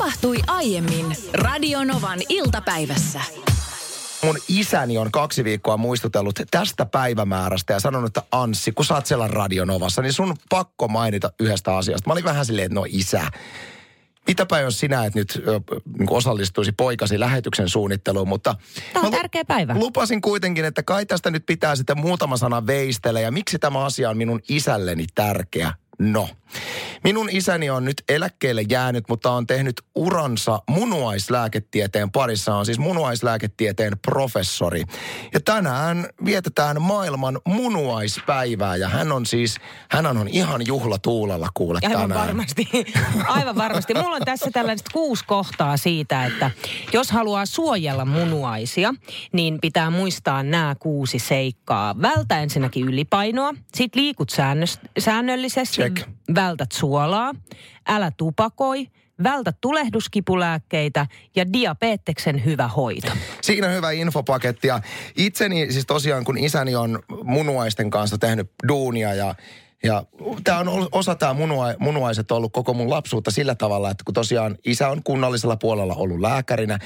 tapahtui aiemmin Radionovan iltapäivässä. Mun isäni on kaksi viikkoa muistutellut tästä päivämäärästä ja sanonut, että Anssi, kun sä oot siellä Radionovassa, niin sun pakko mainita yhdestä asiasta. Mä olin vähän silleen, että no isä, mitäpä jos sinä et nyt niin osallistuisi poikasi lähetyksen suunnitteluun, mutta... Tämä on tärkeä päivä. Lupasin kuitenkin, että kai tästä nyt pitää sitten muutama sana veistellä ja miksi tämä asia on minun isälleni tärkeä. No, minun isäni on nyt eläkkeelle jäänyt, mutta on tehnyt uransa munuaislääketieteen parissa. On siis munuaislääketieteen professori. Ja tänään vietetään maailman munuaispäivää ja hän on siis, hän on ihan juhlatuulella kuule Aivan tänään. varmasti. Aivan varmasti. Mulla on tässä tällaiset kuusi kohtaa siitä, että jos haluaa suojella munuaisia, niin pitää muistaa nämä kuusi seikkaa. Vältä ensinnäkin ylipainoa, sit liikut säännöllisesti, Check. vältät suolaa, älä tupakoi, vältä tulehduskipulääkkeitä ja diabeteksen hyvä hoito. Siinä hyvä infopaketti ja itseni siis tosiaan kun isäni on munuaisten kanssa tehnyt duunia ja ja tämä on osa tämä munua, munuaiset ollut koko mun lapsuutta sillä tavalla, että kun tosiaan isä on kunnallisella puolella ollut lääkärinä,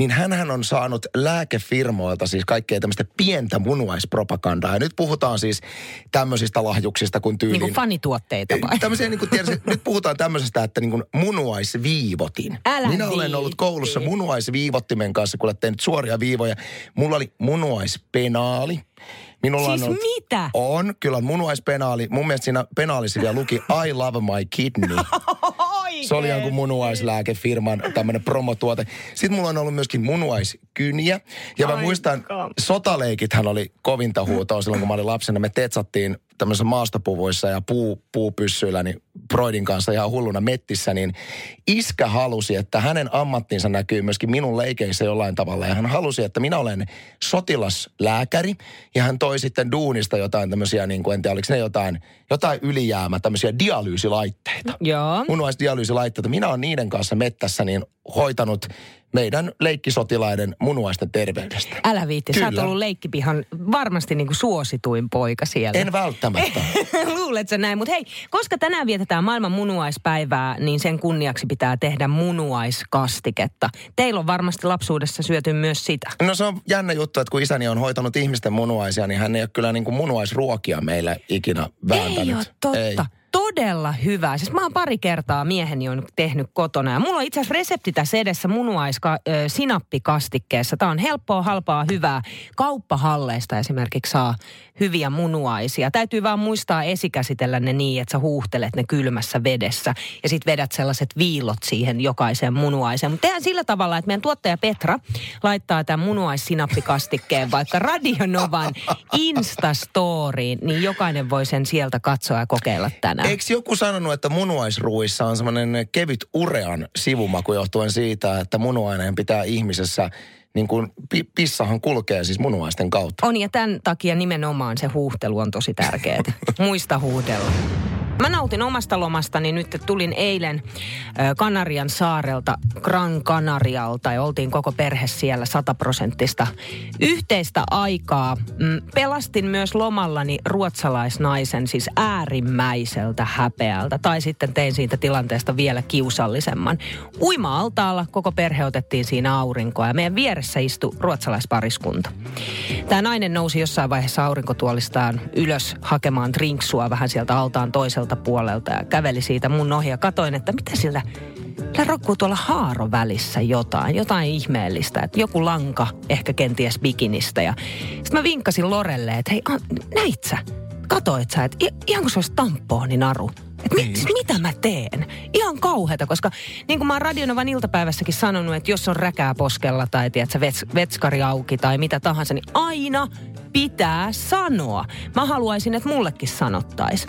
niin hän on saanut lääkefirmoilta siis kaikkea tämmöistä pientä munuaispropagandaa. Ja nyt puhutaan siis tämmöisistä lahjuksista kuin tyyliin... Niin kuin fanituotteita vai? Tämmöisiä niin kuin tiedätkö, nyt puhutaan tämmöisestä, että niin kuin munuaisviivotin. Älä Minä olen ollut viitti. koulussa munuaisviivottimen kanssa, kun olette tehnyt suoria viivoja. Mulla oli munuaispenaali. Minulla Siis on ollut, mitä? On, kyllä on munuaispenaali. Mun mielestä siinä penaalissa vielä luki I love my kidney. Se oli jonkun munuaislääkefirman tämmöinen promotuote. Sitten mulla on ollut myöskin munuaiskyniä. Ja mä muistan, sotaleikithän oli kovinta huutoa silloin, kun mä olin lapsena. Me tetsattiin tämmöisissä maastopuvuissa ja puu, puupyssyillä niin Broidin kanssa ihan hulluna mettissä, niin iskä halusi, että hänen ammattinsa näkyy myöskin minun leikeissä jollain tavalla. Ja hän halusi, että minä olen sotilaslääkäri ja hän toi sitten duunista jotain tämmöisiä, niin kuin en tiedä, oliko ne jotain, jotain ylijäämä, tämmöisiä dialyysilaitteita Joo. munuaisdialyysilaitteita. Minä olen niiden kanssa mettässä niin hoitanut meidän leikkisotilaiden munuaisten terveydestä. Älä viitti, sä oot Kyllä. ollut leikkipihan varmasti niin kuin suosituin poika siellä. En välttämättä. Luulet sä näin, mutta hei, koska tänään vietetään maailman munuaispäivää, niin sen kunniaksi pitää tehdä munuaiskastiketta. Teillä on varmasti lapsuudessa syöty myös sitä. No se on jännä juttu, että kun isäni on hoitanut ihmisten munuaisia, niin hän ei ole kyllä niin kuin munuaisruokia meille ikinä vääntänyt. Ei ole totta. Ei. Todella hyvä. Siis mä oon pari kertaa mieheni on tehnyt kotona. Ja mulla on itse asiassa resepti tässä edessä munuaissinappikastikkeessa. Tämä on helppoa, halpaa, hyvää. Kauppahalleista esimerkiksi saa hyviä munuaisia. Täytyy vaan muistaa esikäsitellä ne niin, että sä huuhtelet ne kylmässä vedessä. Ja sit vedät sellaiset viilot siihen jokaiseen munuaiseen. Mutta tehdään sillä tavalla, että meidän tuottaja Petra laittaa tämän munuaissinappikastikkeen vaikka Radionovan Instastoriin, niin jokainen voi sen sieltä katsoa ja kokeilla tänään. Eikö joku sanonut, että munuaisruuissa on semmoinen kevyt urean sivumaku johtuen siitä, että munuaineen pitää ihmisessä, niin kuin pi- pissahan kulkee siis munuaisten kautta. On ja tämän takia nimenomaan se huuhtelu on tosi tärkeää. Muista huudella. Mä nautin omasta lomastani nyt, että tulin eilen Kanarian saarelta, Gran Canarialta ja oltiin koko perhe siellä sataprosenttista yhteistä aikaa. Mm, Pelastin myös lomallani ruotsalaisnaisen siis äärimmäiseltä häpeältä tai sitten tein siitä tilanteesta vielä kiusallisemman. Uima-altaalla koko perhe otettiin siinä aurinkoa ja meidän vieressä istui ruotsalaispariskunta. Tämä nainen nousi jossain vaiheessa aurinkotuolistaan ylös hakemaan drinksua vähän sieltä altaan toiselta puolelta ja käveli siitä mun ohi ja katoin, että mitä siltä Sillä rokkuu tuolla haaro välissä jotain, jotain ihmeellistä, että joku lanka, ehkä kenties bikinistä. Ja sitten mä vinkkasin Lorelle, että hei, näit sä? Katoit sä, että ihan kuin se olisi tampooninaru. Että mit, siis mitä mä teen? Ihan kauheata, koska niin kuin mä oon Radionovan iltapäivässäkin sanonut, että jos on räkää poskella tai tiedätkö, vets, vetskari auki tai mitä tahansa, niin aina pitää sanoa. Mä haluaisin, että mullekin sanottais.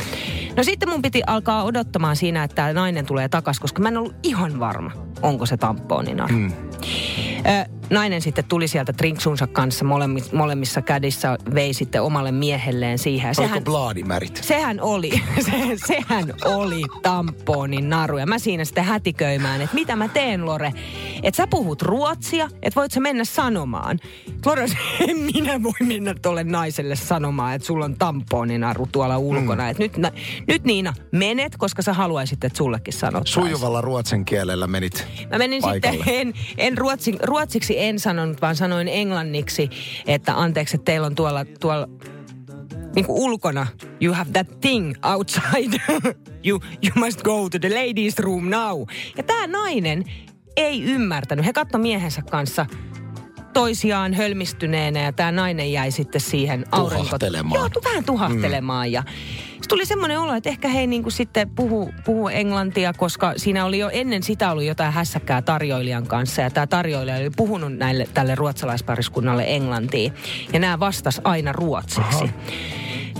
No sitten mun piti alkaa odottamaan siinä, että tämä nainen tulee takas, koska mä en ollut ihan varma, onko se tampooninaru. Mm. Ö, nainen sitten tuli sieltä trinksunsa kanssa molemmissa, molemmissa kädissä, vei sitten omalle miehelleen siihen. Blaadimärit? Sehän oli, se, sehän oli tamponin naru. Ja mä siinä sitten hätiköimään, että mitä mä teen Lore. Että sä puhut ruotsia, että voit sä mennä sanomaan. Lore, en minä voi mennä tuolle naiselle sanomaan, että sulla on tamponin naru tuolla ulkona. Mm. Että nyt, nyt Niina, menet, koska sä haluaisit, että sullekin sanottaisiin. Sujuvalla ruotsin kielellä menit Mä menin paikalle. sitten, en, en ruotsi, ruotsiksi en sanonut, vaan sanoin englanniksi, että anteeksi, että teillä on tuolla, tuolla niin kuin ulkona, you have that thing outside. you, you must go to the ladies room now. Ja tämä nainen ei ymmärtänyt. He katsoi miehensä kanssa toisiaan hölmistyneenä ja tämä nainen jäi sitten siihen aurinko... Tuhahtelemaan. Joo, vähän tuhahtelemaan mm. ja tuli semmoinen olo, että ehkä he niin kuin sitten puhu, puhu englantia, koska siinä oli jo ennen sitä ollut jotain hässäkkää tarjoilijan kanssa. Ja tämä tarjoilija oli puhunut näille, tälle ruotsalaispariskunnalle englantia. Ja nämä vastas aina ruotsiksi. Aha.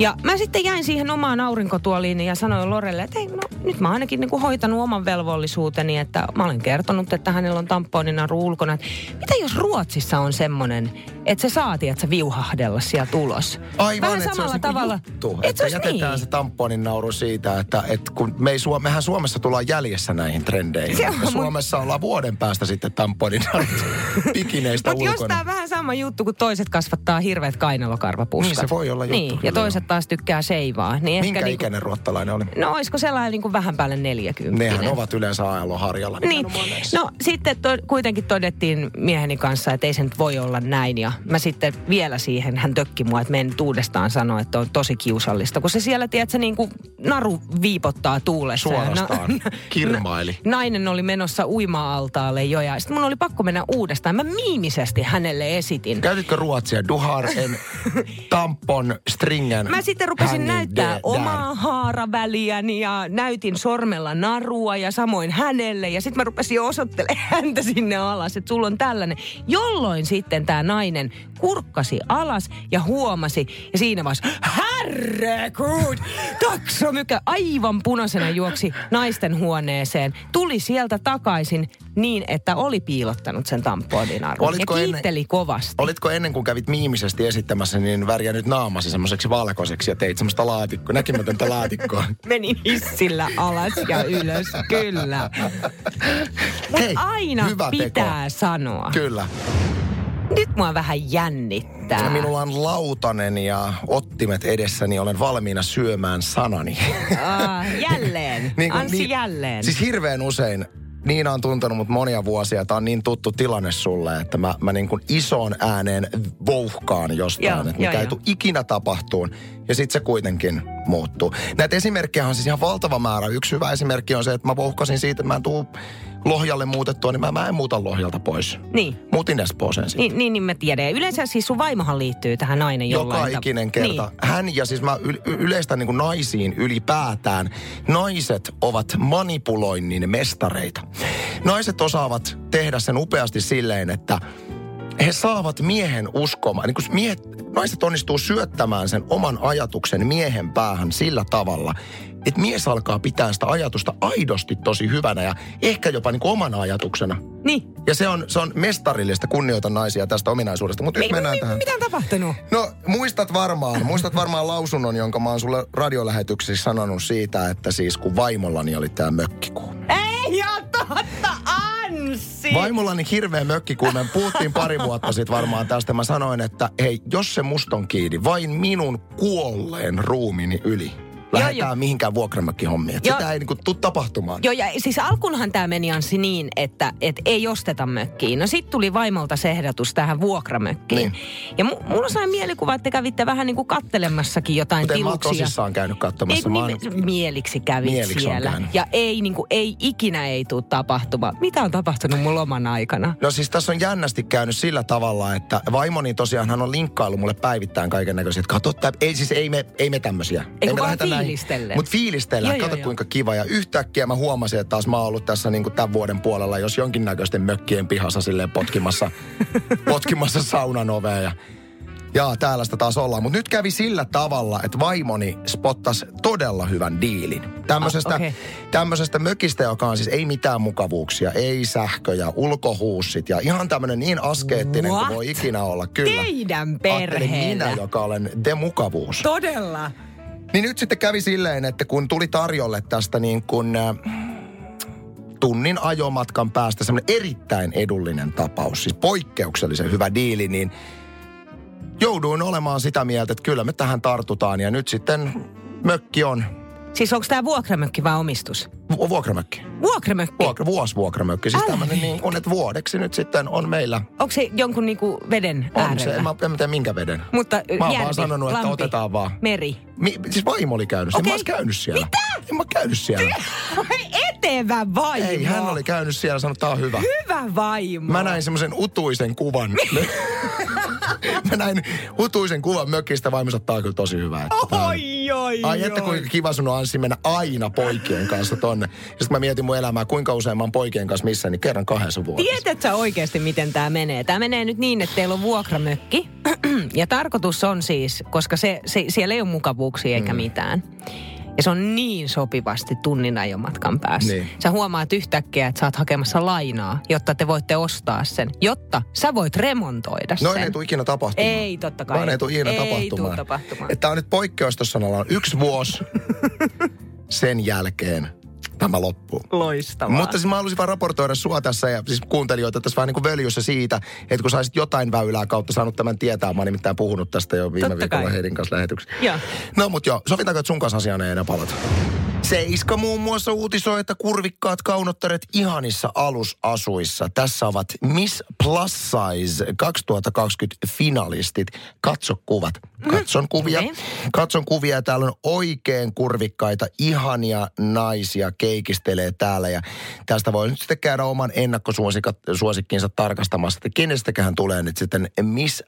Ja mä sitten jäin siihen omaan aurinkotuoliin ja sanoin Lorelle, että hei, no, nyt mä ainakin niin kuin hoitanut oman velvollisuuteni, että mä olen kertonut, että hänellä on tamponina ulkona. Mitä jos Ruotsissa on semmoinen, että se saati, että se viuhahdella sieltä ulos? Aivan, Vähän että samalla se tavalla. Juttu, että, että se jätetään niin. se tamponin nauru siitä, että, että kun me ei, mehän Suomessa tullaan jäljessä näihin trendeihin. Se on Suomessa mun... ollaan vuoden päästä sitten tamponin pikineistä ulkona. Mutta jos tämä vähän sama juttu, kun toiset kasvattaa hirveät kainalokarvapuskat. Niin se voi olla juttu. Niin, ja toiset taas tykkää seivaa. Niin Minkä niinku, ikäinen ruottalainen oli? No olisiko sellainen niin kuin vähän päälle 40. Nehän ovat yleensä harjalla. Niin. No sitten to, kuitenkin todettiin mieheni kanssa, että ei se nyt voi olla näin. Ja mä sitten vielä siihen, hän tökki mua, että men uudestaan sanoa, että on tosi kiusallista. Kun se siellä, tiedätkö, niin kuin naru viipottaa tuulessa. Suorastaan. Na, Kirmaili. Nainen oli menossa uima-altaalle jo ja sitten mun oli pakko mennä uudestaan. Mä miimisesti hänelle esitin. Käytitkö ruotsia? Duhar en tampon stringen. Mä sitten rupesin näyttää omaa haaraväliäni ja näytin sormella narua ja samoin hänelle. Ja sitten mä rupesin osoittelemaan häntä sinne alas, että sulla on tällainen. Jolloin sitten tämä nainen kurkkasi alas ja huomasi. Ja siinä vaiheessa, herregud, taksomykä aivan punaisena juoksi naisten huoneeseen. Tuli sieltä takaisin niin, että oli piilottanut sen tamponin arvon. ja kiitteli ennen, kovasti. Olitko ennen kuin kävit miimisesti esittämässä, niin väriä nyt naamasi semmoiseksi valkoiseksi ja teit semmoista laatikkoa, näkymätöntä laatikkoa? Menin hissillä alas ja ylös, kyllä. Mutta aina hyvä pitää teko. sanoa. Kyllä. Nyt mua vähän jännittää. Minulla on lautanen ja ottimet edessäni, olen valmiina syömään sanani. Ah, jälleen, niin kuin, Anssi niin, jälleen. Siis hirveän usein Niina on tuntenut mut monia vuosia. Tämä on niin tuttu tilanne sulle, että mä, mä niin kuin ison ääneen vouhkaan jostain, joo, että mikä ei tule ikinä tapahtuun. Ja sitten se kuitenkin muuttuu. Näitä esimerkkejä on siis ihan valtava määrä. Yksi hyvä esimerkki on se, että mä vouhkasin siitä, että mä en tuu Lohjalle muutettua, niin mä, mä en muuta Lohjalta pois. Niin. Muutin Espooseen sitten. Niin, niin, niin mä tiedän. Yleensä siis sun vaimohan liittyy tähän nainen jollain. Joka ikinen kerta. Niin. Hän ja siis mä yleistä niin kuin naisiin ylipäätään. Naiset ovat manipuloinnin mestareita. Naiset osaavat tehdä sen upeasti silleen, että he saavat miehen uskomaan. Niin kuin miehet, naiset onnistuu syöttämään sen oman ajatuksen miehen päähän sillä tavalla, että mies alkaa pitää sitä ajatusta aidosti tosi hyvänä ja ehkä jopa niin kuin omana ajatuksena. Niin. Ja se on, se on mestarillista kunnioita naisia tästä ominaisuudesta. Mutta nyt mennään mi, tähän. Mitä on tapahtunut? No muistat varmaan, muistat varmaan lausunnon, jonka mä oon sulle radiolähetyksessä sanonut siitä, että siis kun vaimollani oli tämä mökkikuu. Ei ja totta, Anssi! Vaimollani hirveä mökkikuu. Me puhuttiin pari vuotta sitten varmaan tästä. Mä sanoin, että hei, jos se muston kiinni, vain minun kuolleen ruumini yli lähdetään jo, mihinkään vuokramökkihommiin. Että sitä ei niinku tule tapahtumaan. Joo, ja siis alkunhan tämä meni Anssi niin, että et ei osteta mökkiin. No sitten tuli vaimolta se ehdotus tähän vuokramökkiin. Niin. Ja mu- mulla sai mielikuva, että te kävitte vähän niin kuin kattelemassakin jotain Kuten tiluksia. mä tosissaan käynyt katsomassa. Ei, niin, oon... Mieliksi kävit mieliksi siellä. Ja ei, niin kuin, ei ikinä ei tule tapahtumaan. Mitä on tapahtunut mun loman aikana? No siis tässä on jännästi käynyt sillä tavalla, että vaimoni tosiaan hän on linkkailu mulle päivittäin kaiken näköisiä. Kato, ei siis ei me, ei me tämmöisiä. Ei, ei me lähdetä fiilistellen. Mutta fiilistellään, kato joo, kuinka kiva. Ja yhtäkkiä mä huomasin, että taas mä oon ollut tässä niin kuin tämän vuoden puolella, jos jonkinnäköisten mökkien pihassa silleen potkimassa, potkimassa saunan ovea. Ja Jaa, täällä sitä taas ollaan. Mutta nyt kävi sillä tavalla, että vaimoni spottas todella hyvän diilin. Tämmöisestä, Ah, okei. tämmöisestä mökistä, joka on siis ei mitään mukavuuksia, ei sähköjä, ulkohuussit ja ihan tämmöinen niin askeettinen kuin What? voi ikinä olla. Kyllä. Teidän Ajattelin perheellä. minä, joka olen demukavuus. Todella. Niin nyt sitten kävi silleen, että kun tuli tarjolle tästä niin kuin äh, tunnin ajomatkan päästä semmoinen erittäin edullinen tapaus, siis poikkeuksellisen hyvä diili, niin jouduin olemaan sitä mieltä, että kyllä me tähän tartutaan ja nyt sitten mökki on Siis onko tämä vuokramökki vai omistus? Vu- vuokramökki. Vuokramökki? Vuokra, vuosvuokramökki. Siis tämmöinen niin kuin, että vuodeksi nyt sitten on meillä. Onko se jonkun niinku veden On äärellä? se, en mä, en mä tiedä minkä veden. Mutta Mä oon järvi, vaan sanonut, että lampi, otetaan vaan. Meri. Mi, siis vaimo oli käynyt. Okay. Mä käynyt siellä. Mitä? En mä käynyt siellä. Etevä vaimo. Ei, hän oli käynyt siellä ja sanonut, että tää on hyvä. Hyvä vaimo. Mä näin semmoisen utuisen kuvan. mä näin utuisen kuvan mökistä. Vaimo sanoi, on kyllä tosi hyvä. Että oi, Ai että kuinka kiva sun on Anssi mennä aina poikien kanssa tonne. Ja sitten mä mietin mun elämää, kuinka usein mä oon poikien kanssa missä, niin kerran kahdessa vuodessa. Tiedätkö sä oikeasti, miten tämä menee? Tämä menee nyt niin, että teillä on vuokramökki. ja tarkoitus on siis, koska se, se, siellä ei ole mukavuuksia eikä mm. mitään. Ja se on niin sopivasti tunnin ajomatkan päässä. Niin. Sä huomaat yhtäkkiä, että sä oot hakemassa lainaa, jotta te voitte ostaa sen. Jotta sä voit remontoida Noin sen. ei tule ikinä tapahtumaan. Ei, totta kai. Noin ei tule ikinä Ei tapahtumaan. tapahtumaan. Että on nyt poikkeus tuossa. Yksi vuosi sen jälkeen tämä loppuu. Loistavaa. Mutta siis mä halusin vaan raportoida sua tässä ja siis kuuntelijoita tässä vähän niin kuin völjyssä siitä, että kun saisit jotain väylää kautta saanut tämän tietää. Mä oon nimittäin puhunut tästä jo viime Totta viikolla kai. Heidin kanssa lähetyksessä. Joo. No mut joo, sovitaanko, että sun kanssa asiaan ei enää palata? Seiska muun muassa uutisoi, että kurvikkaat kaunottaret ihanissa alusasuissa. Tässä ovat Miss Plus Size 2020 finalistit. Katso kuvat. Katson kuvia. Okei. Katson kuvia ja täällä on oikein kurvikkaita, ihania naisia keikistelee täällä. Ja tästä voi nyt sitten käydä oman ennakkosuosikkinsa tarkastamassa, että kenestäköhän tulee nyt sitten Miss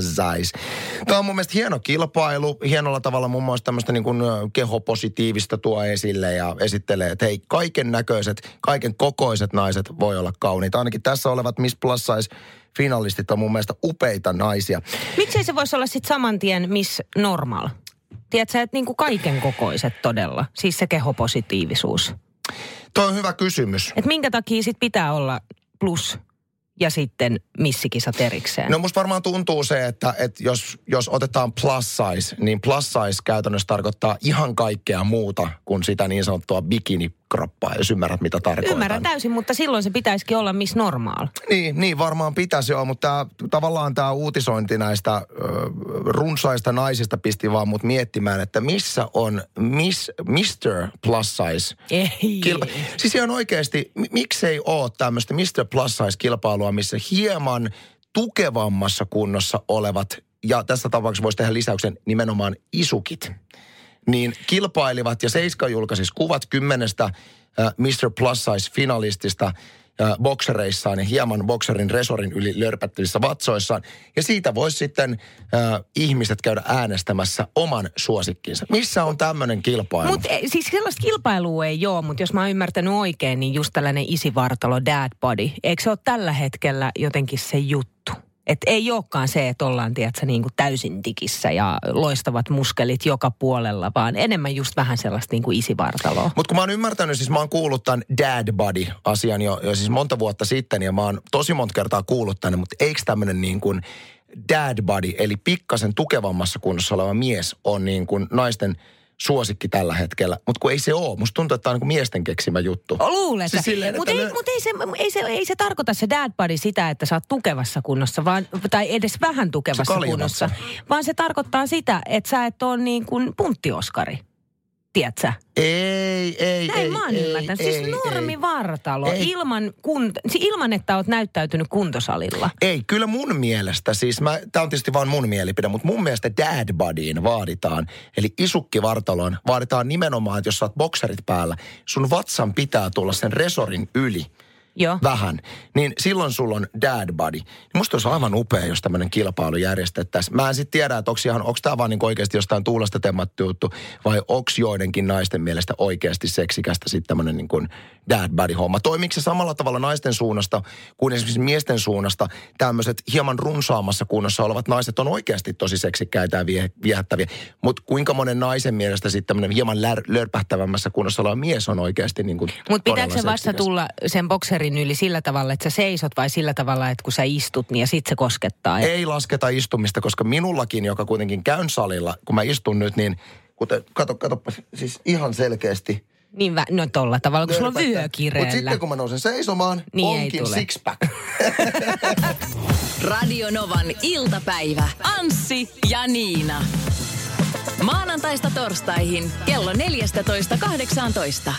Size. Tämä on mun mielestä hieno kilpailu. Hienolla tavalla muun muassa tämmöistä niin kuin kehopositiivista tuo esille ja esittelee, että hei, kaiken näköiset, kaiken kokoiset naiset voi olla kauniita. Ainakin tässä olevat Miss Size finalistit on mun mielestä upeita naisia. Miksei se voisi olla sitten saman tien Miss Normal? Tiedätkö, että niinku kaiken kokoiset todella, siis se kehopositiivisuus. Tuo on hyvä kysymys. Että minkä takia sit pitää olla plus ja sitten missikisat erikseen? No musta varmaan tuntuu se, että, että jos, jos otetaan plus size, niin plus size käytännössä tarkoittaa ihan kaikkea muuta kuin sitä niin sanottua bikinikroppaa, jos ymmärrät mitä tarkoitan. Ymmärrän täysin, mutta silloin se pitäisikin olla Miss Normal. Niin, niin varmaan pitäisi joo, mutta tää, tavallaan tämä uutisointi näistä ö, runsaista naisista pisti vaan mut miettimään, että missä on miss, Mr. Plus Size Ei. kilpa. Siis ihan oikeasti, mi- miksei ole tämmöistä Mr. Plus Size-kilpailua, missä hieman tukevammassa kunnossa olevat, ja tässä tapauksessa voisi tehdä lisäyksen nimenomaan isukit, niin kilpailivat ja Seiska julkaisi kuvat kymmenestä äh, Mr. Plus Size-finalistista boksereissaan ja hieman bokserin resorin yli lörpättävissä vatsoissaan. Ja siitä voisi sitten äh, ihmiset käydä äänestämässä oman suosikkinsa. Missä on tämmöinen kilpailu? Mutta siis sellaista kilpailua ei ole, mutta jos mä oon ymmärtänyt oikein, niin just tällainen isivartalo, dad body, eikö se ole tällä hetkellä jotenkin se juttu? Että ei olekaan se, että ollaan, tiedätkö, niin kuin täysin tikissä ja loistavat muskelit joka puolella, vaan enemmän just vähän sellaista niin kuin isivartaloa. Mutta kun mä oon ymmärtänyt, siis mä oon kuullut tämän dad body-asian jo, jo siis monta vuotta sitten ja mä oon tosi monta kertaa kuullut tänne, mutta eikö tämmöinen niin kuin dad body, eli pikkasen tukevammassa kunnossa oleva mies on niin kuin naisten suosikki tällä hetkellä. Mutta kun ei se ole. Musta tuntuu, että tämä on niin kuin miesten keksimä juttu. Luulen Siis silleen, Mutta että ei, lö- mut ei, se, ei, se, ei se tarkoita se dad body sitä, että sä oot tukevassa kunnossa, vaan, tai edes vähän tukevassa kunnossa. Vaan se tarkoittaa sitä, että sä et ole niin kuin punttioskari. Tiedätkö? Ei, ei, Näin ei, mä oon ei, ymmärtänyt. ei, Siis ei. normivartalo, Ei. ilman, kunt, si- ilman että oot näyttäytynyt kuntosalilla. Ei, kyllä mun mielestä, siis mä, tää on tietysti vain mun mielipide, mutta mun mielestä dad bodyin vaaditaan, eli isukkivartaloon vaaditaan nimenomaan, että jos sä oot bokserit päällä, sun vatsan pitää tulla sen resorin yli Joo. vähän, niin silloin sulla on dad body. Niin musta olisi aivan upea, jos tämmöinen kilpailu järjestettäisiin. Mä en sitten tiedä, että onko tämä vaan niinku oikeasti jostain tuulesta temmattu juttu, vai onko joidenkin naisten mielestä oikeasti seksikästä sitten tämmöinen niin kuin dad body homma. Toimiiko se samalla tavalla naisten suunnasta kuin esimerkiksi miesten suunnasta tämmöiset hieman runsaamassa kunnossa olevat naiset on oikeasti tosi seksikkäitä ja vie, viehättäviä. Mutta kuinka monen naisen mielestä sitten tämmöinen hieman lär, lörpähtävämmässä kunnossa oleva mies on oikeasti niin kuin Mutta pitääkö se vasta tulla sen bokserin yli sillä tavalla, että sä seisot vai sillä tavalla, että kun sä istut, niin ja sit se koskettaa? Ei lasketa istumista, koska minullakin, joka kuitenkin käyn salilla, kun mä istun nyt, niin kuten, kato, kato, siis ihan selkeästi. Niin, vä, no tolla tavalla, kun sulla on vyö Mutta sitten kun mä nousen seisomaan, niin onkin six-pack. Radio Novan iltapäivä. Anssi ja Niina. Maanantaista torstaihin kello 14.18.